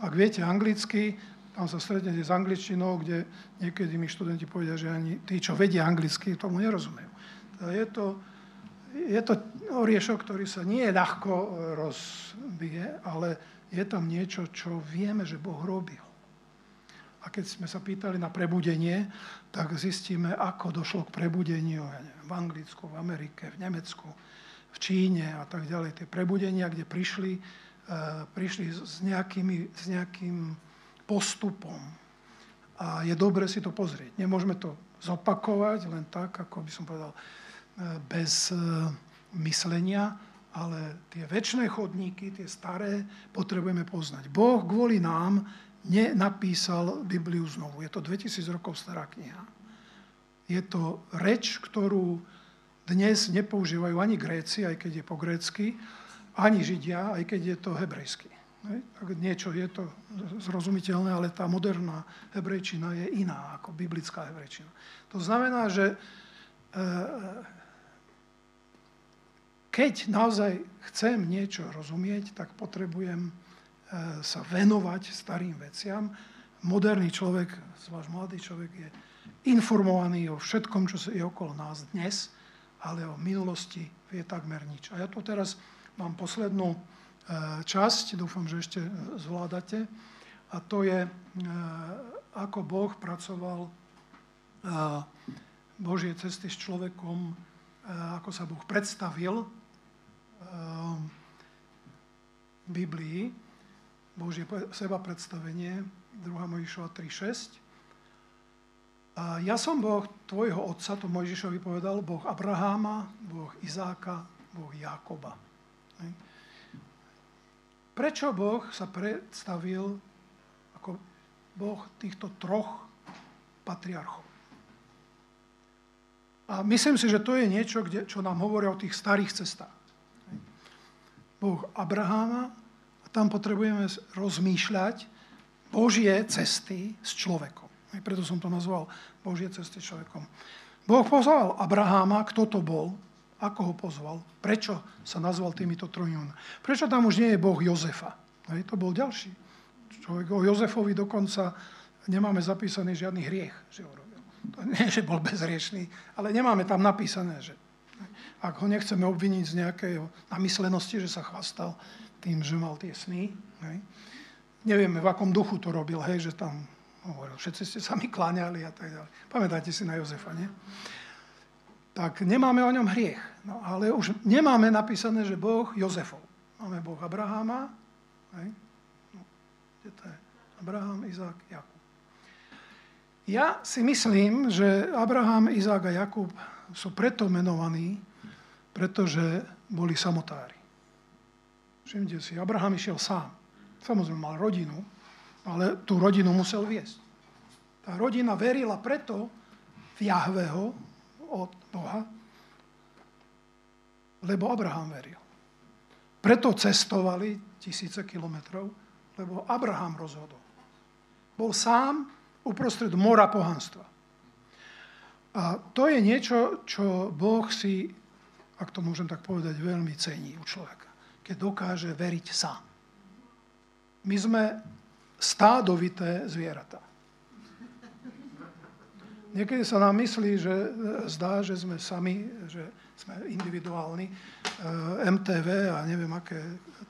Ak viete anglicky, tam sa stretnete s angličtinou, kde niekedy mi študenti povedia, že ani tí, čo vedia anglicky, tomu nerozumejú. Je to, je to oriešok, ktorý sa nie ľahko rozbije, ale je tam niečo, čo vieme, že Boh robil. A keď sme sa pýtali na prebudenie, tak zistíme, ako došlo k prebudeniu neviem, v Anglicku, v Amerike, v Nemecku, v Číne a tak ďalej. Tie prebudenia, kde prišli e, prišli s, nejakými, s nejakým postupom. A je dobre si to pozrieť. Nemôžeme to zopakovať len tak, ako by som povedal, bez myslenia, ale tie väčšie chodníky, tie staré, potrebujeme poznať. Boh kvôli nám nenapísal Bibliu znovu. Je to 2000 rokov stará kniha. Je to reč, ktorú dnes nepoužívajú ani Gréci, aj keď je po grécky, ani Židia, aj keď je to hebrejsky. Niečo je to zrozumiteľné, ale tá moderná hebrejčina je iná ako biblická hebrejčina. To znamená, že eh, keď naozaj chcem niečo rozumieť, tak potrebujem e, sa venovať starým veciam. Moderný človek, zvlášť mladý človek, je informovaný o všetkom, čo je okolo nás dnes, ale o minulosti vie takmer nič. A ja tu teraz mám poslednú e, časť, dúfam, že ešte zvládate, a to je, e, ako Boh pracoval Božie cesty s človekom, ako sa Boh predstavil Ehm, Biblii, Božie seba predstavenie, 2. Mojžišova 3.6. A ja som Boh tvojho otca, to Mojžišovi povedal, Boh Abraháma, Boh Izáka, Boh Jakoba. Prečo Boh sa predstavil ako Boh týchto troch patriarchov? A myslím si, že to je niečo, kde, čo nám hovorí o tých starých cestách. Boh Abraháma a tam potrebujeme rozmýšľať Božie cesty s človekom. Preto som to nazval Božie cesty s človekom. Boh pozval Abraháma, kto to bol, ako ho pozval, prečo sa nazval týmito trojmi. Prečo tam už nie je Boh Jozefa? Aj, to bol ďalší. Človek o Jozefovi dokonca nemáme zapísaný žiadny hriech, že ho robil. To nie, že bol bezriešný, ale nemáme tam napísané, že ak ho nechceme obviniť z nejakej namyslenosti, že sa chvastal tým, že mal tie sny. Hej. Nevieme, v akom duchu to robil, hej, že tam hovoril, všetci ste sa mi kláňali a tak ďalej. Pamätáte si na Jozefa, nie? Tak nemáme o ňom hriech. No, ale už nemáme napísané, že Boh Jozefov. Máme Boh Abraháma, hej? No, kde to je? Abraham, Izák, Jakub. Ja si myslím, že Abraham, Izák a Jakub sú preto menovaní, pretože boli samotári. Všimte si, Abraham išiel sám. Samozrejme mal rodinu, ale tú rodinu musel viesť. Tá rodina verila preto v Jahveho od Boha, lebo Abraham veril. Preto cestovali tisíce kilometrov, lebo Abraham rozhodol. Bol sám uprostred mora pohanstva. A to je niečo, čo Boh si ak to môžem tak povedať, veľmi cení u človeka. Keď dokáže veriť sám. My sme stádovité zvieratá. Niekedy sa nám myslí, že zdá, že sme sami, že sme individuálni. MTV a neviem, aké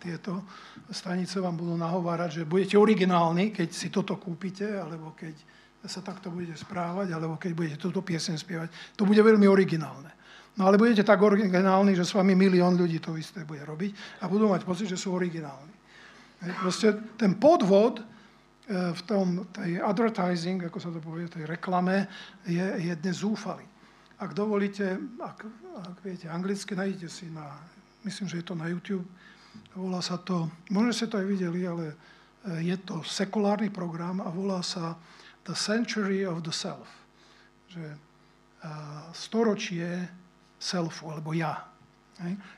tieto stanice vám budú nahovárať, že budete originálni, keď si toto kúpite, alebo keď sa takto budete správať, alebo keď budete túto piesen spievať. To bude veľmi originálne. No ale budete tak originálni, že s vami milión ľudí to isté bude robiť a budú mať pocit, že sú originálni. Proste ten podvod e, v tom, tej advertising, ako sa to povie, tej reklame, je, je dnes zúfalý. Ak dovolíte, ak, ak viete anglicky, nájdete si na, myslím, že je to na YouTube, volá sa to, možno ste to aj videli, ale e, je to sekulárny program a volá sa The Century of the Self. Že uh, storočie selfu, alebo ja.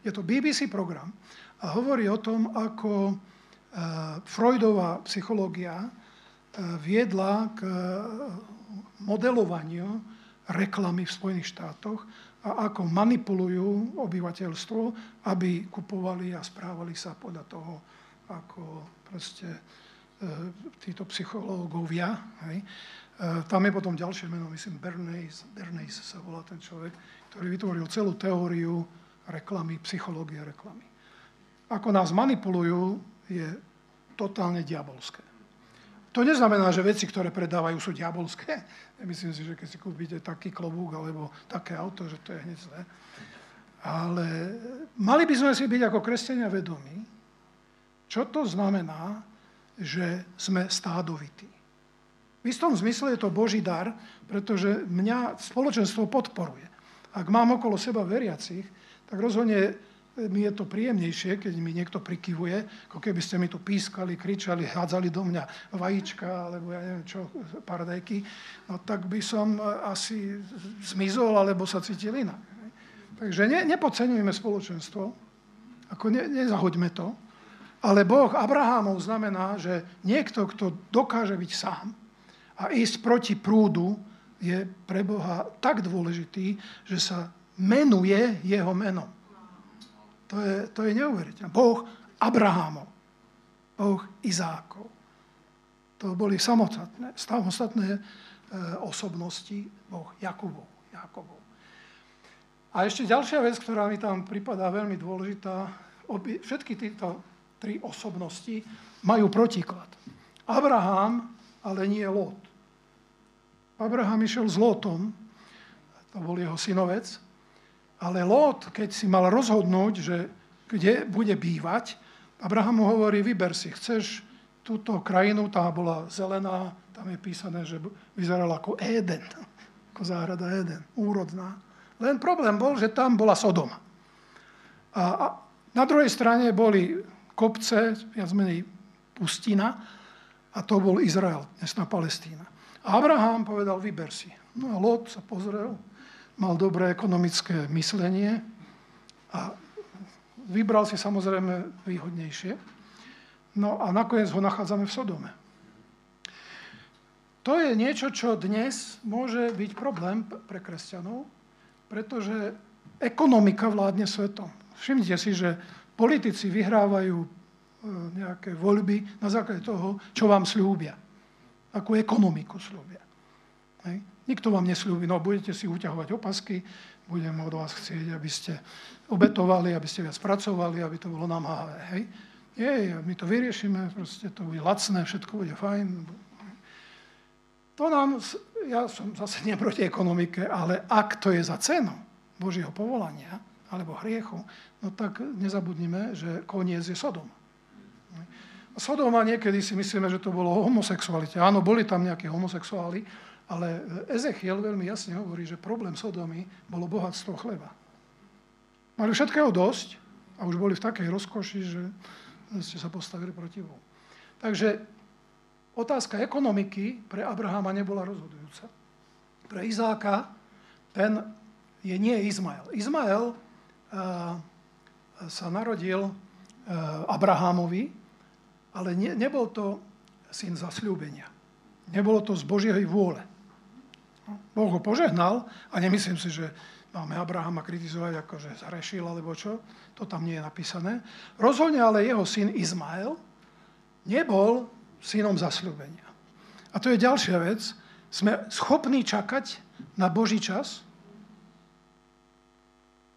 Je to BBC program a hovorí o tom, ako e, Freudová psychológia e, viedla k e, modelovaniu reklamy v Spojených štátoch a ako manipulujú obyvateľstvo, aby kupovali a správali sa podľa toho, ako proste títo psychológovia. Hej. Tam je potom ďalšie meno, myslím, Bernays, Bernays sa volá ten človek, ktorý vytvoril celú teóriu reklamy, psychológie reklamy. Ako nás manipulujú, je totálne diabolské. To neznamená, že veci, ktoré predávajú, sú diabolské. Myslím si, že keď si kúpite taký klobúk alebo také auto, že to je hneď zlé. Ale mali by sme si byť ako kresťania vedomí, čo to znamená, že sme stádovití. V istom zmysle je to Boží dar, pretože mňa spoločenstvo podporuje. Ak mám okolo seba veriacich, tak rozhodne mi je to príjemnejšie, keď mi niekto prikyvuje, ako keby ste mi tu pískali, kričali, hádzali do mňa vajíčka, alebo ja neviem čo, paradajky, no tak by som asi zmizol, alebo sa cítil inak. Takže ne, nepodceňujme spoločenstvo, ako ne, nezahoďme to, ale Boh Abrahamov znamená, že niekto, kto dokáže byť sám a ísť proti prúdu, je pre Boha tak dôležitý, že sa menuje jeho menom. To je, to je neuveriteľné. Boh Abrahamov, Boh Izákov. To boli samostatné, samostatné e, osobnosti Boh Jakubov. Jakubov. A ešte ďalšia vec, ktorá mi tam pripadá veľmi dôležitá, obi, všetky tieto tri osobnosti majú protiklad. Abraham, ale nie Lot. Abraham išiel s Lotom, to bol jeho synovec, ale Lot, keď si mal rozhodnúť, že kde bude bývať, Abraham mu hovorí, vyber si, chceš túto krajinu, tá bola zelená, tam je písané, že vyzerala ako Éden, [LAUGHS] ako záhrada Éden, úrodná. Len problém bol, že tam bola Sodoma. A, a na druhej strane boli kopce, viac menej pustina, a to bol Izrael, dnesná Palestína. A Abraham povedal, vyber si. No a Lot sa pozrel, mal dobré ekonomické myslenie a vybral si samozrejme výhodnejšie. No a nakoniec ho nachádzame v Sodome. To je niečo, čo dnes môže byť problém pre kresťanov, pretože ekonomika vládne svetom. Všimnite si, že politici vyhrávajú e, nejaké voľby na základe toho, čo vám slúbia. Akú ekonomiku slúbia. Hej. Nikto vám nesľúbi, no budete si uťahovať opasky, budem od vás chcieť, aby ste obetovali, aby ste viac pracovali, aby to bolo namáhavé. Hej? Nie, my to vyriešime, proste to bude lacné, všetko bude fajn. To nám, ja som zase nie proti ekonomike, ale ak to je za cenu Božieho povolania alebo hriechu, no tak nezabudnime, že koniec je Sodom. Sodoma niekedy si myslíme, že to bolo o homosexualite. Áno, boli tam nejakí homosexuáli, ale Ezechiel veľmi jasne hovorí, že problém Sodomy bolo bohatstvo chleba. Mali všetkého dosť a už boli v takej rozkoši, že ste sa postavili proti Bohu. Takže otázka ekonomiky pre Abrahama nebola rozhodujúca. Pre Izáka ten je nie Izmael. Izmael uh, sa narodil uh, Abrahamovi, ale ne, nebol to syn zasľúbenia. Nebolo to z Božieho vôle. Boh ho požehnal a nemyslím si, že máme Abrahama kritizovať, ako že zrešil alebo čo. To tam nie je napísané. Rozhodne ale jeho syn Izmael nebol synom zasľúbenia. A to je ďalšia vec. Sme schopní čakať na Boží čas.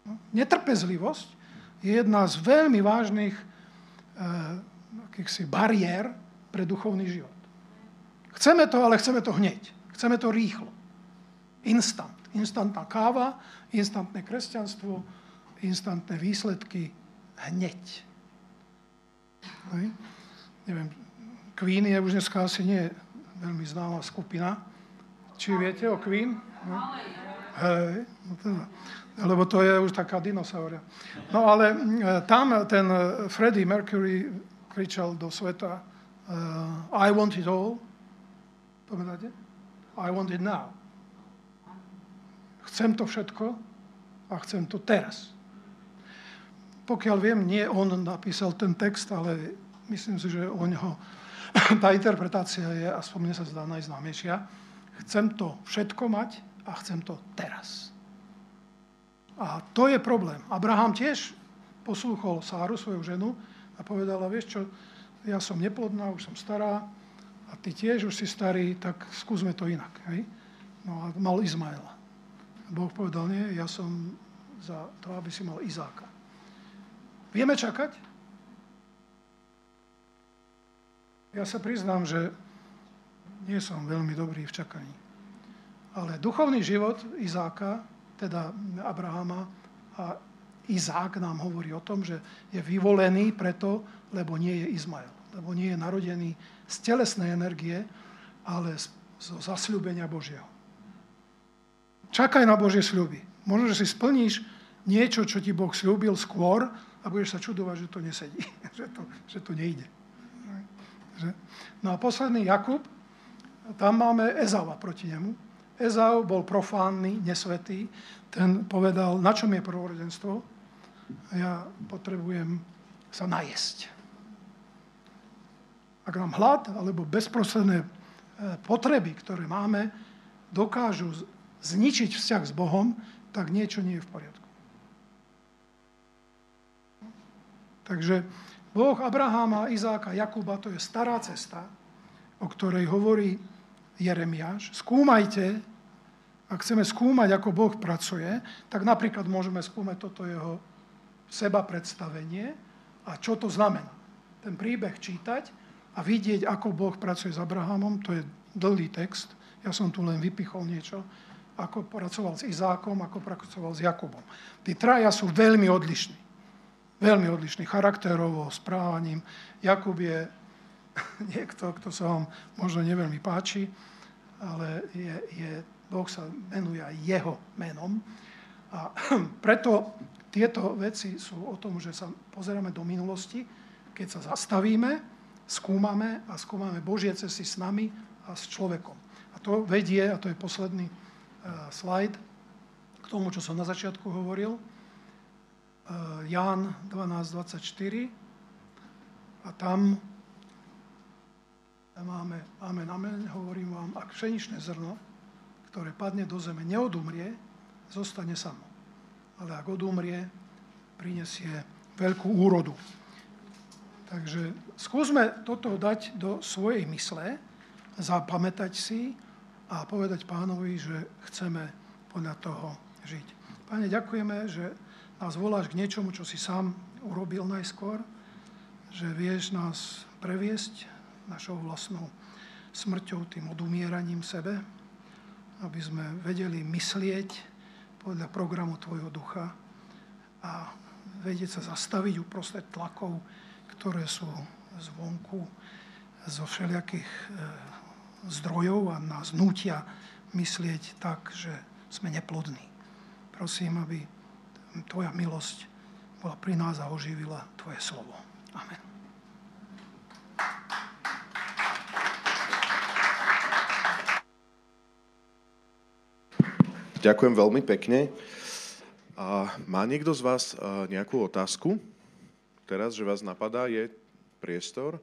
No, netrpezlivosť je jedna z veľmi vážnych e, bariér pre duchovný život. Chceme to, ale chceme to hneď. Chceme to rýchlo. Instant. Instantná káva, instantné kresťanstvo, instantné výsledky hneď. Hej. Neviem, Queen je už dneska asi nie veľmi známa skupina. Či viete o Queen? No. Hej, no teda. Lebo to je už taká dinosauria. No ale e, tam ten Freddie Mercury kričal do sveta uh, I want it all. Pamätáte? I want it now. Chcem to všetko a chcem to teraz. Pokiaľ viem, nie on napísal ten text, ale myslím si, že o neho [LAUGHS] tá interpretácia je, aspoň mne sa zdá, najznámejšia. Chcem to všetko mať a chcem to teraz. A to je problém. Abraham tiež poslúchol Sáru, svoju ženu, a povedala, vieš čo, ja som neplodná, už som stará, a ty tiež už si starý, tak skúsme to inak. Hej? No a mal Izmaela. Boh povedal, nie, ja som za to, aby si mal Izáka. Vieme čakať? Ja sa priznám, že nie som veľmi dobrý v čakaní. Ale duchovný život Izáka, teda Abrahama a Izák nám hovorí o tom, že je vyvolený preto, lebo nie je Izmael. Lebo nie je narodený z telesnej energie, ale zo zasľúbenia Božieho. Čakaj na Božie sľuby. Možno, že si splníš niečo, čo ti Boh slúbil skôr a budeš sa čudovať, že to nesedí, [LAUGHS] že to, že to nejde. No a posledný Jakub, tam máme Ezava proti nemu. Ezau bol profánny, nesvetý. Ten povedal, na čom je prvorodenstvo? Ja potrebujem sa najesť. Ak nám hlad alebo bezprostredné e, potreby, ktoré máme, dokážu zničiť vzťah s Bohom, tak niečo nie je v poriadku. Takže Boh Abraháma, Izáka, Jakuba, to je stará cesta, o ktorej hovorí Jeremiáš. Skúmajte, ak chceme skúmať, ako Boh pracuje, tak napríklad môžeme skúmať toto jeho seba predstavenie a čo to znamená. Ten príbeh čítať a vidieť, ako Boh pracuje s Abrahamom, to je dlhý text, ja som tu len vypichol niečo, ako pracoval s Izákom, ako pracoval s Jakubom. Tí traja sú veľmi odlišní. Veľmi odlišní charakterovo, správaním. Jakub je [LAUGHS] niekto, kto sa vám možno neveľmi páči, ale je, je, Boh sa menuje aj jeho menom. A [CLEARS THROAT] preto tieto veci sú o tom, že sa pozeráme do minulosti, keď sa zastavíme, skúmame a skúmame Božie cesty s nami a s človekom. A to vedie, a to je posledný slajd k tomu, čo som na začiatku hovoril. Eh, Ján 12.24 a tam máme amen, amen, hovorím vám, ak pšeničné zrno, ktoré padne do zeme, neodumrie, zostane samo. Ale ak odumrie, prinesie veľkú úrodu. Takže skúsme toto dať do svojej mysle, zapamätať si a povedať pánovi, že chceme podľa toho žiť. Pane, ďakujeme, že nás voláš k niečomu, čo si sám urobil najskôr, že vieš nás previesť našou vlastnou smrťou, tým odumieraním sebe, aby sme vedeli myslieť podľa programu Tvojho ducha a vedieť sa zastaviť uprostred tlakov, ktoré sú zvonku, zo všelijakých eh, zdrojov a nás nutia myslieť tak, že sme neplodní. Prosím, aby Tvoja milosť bola pri nás a oživila Tvoje slovo. Amen. Ďakujem veľmi pekne. A má niekto z vás nejakú otázku? Teraz, že vás napadá, je priestor.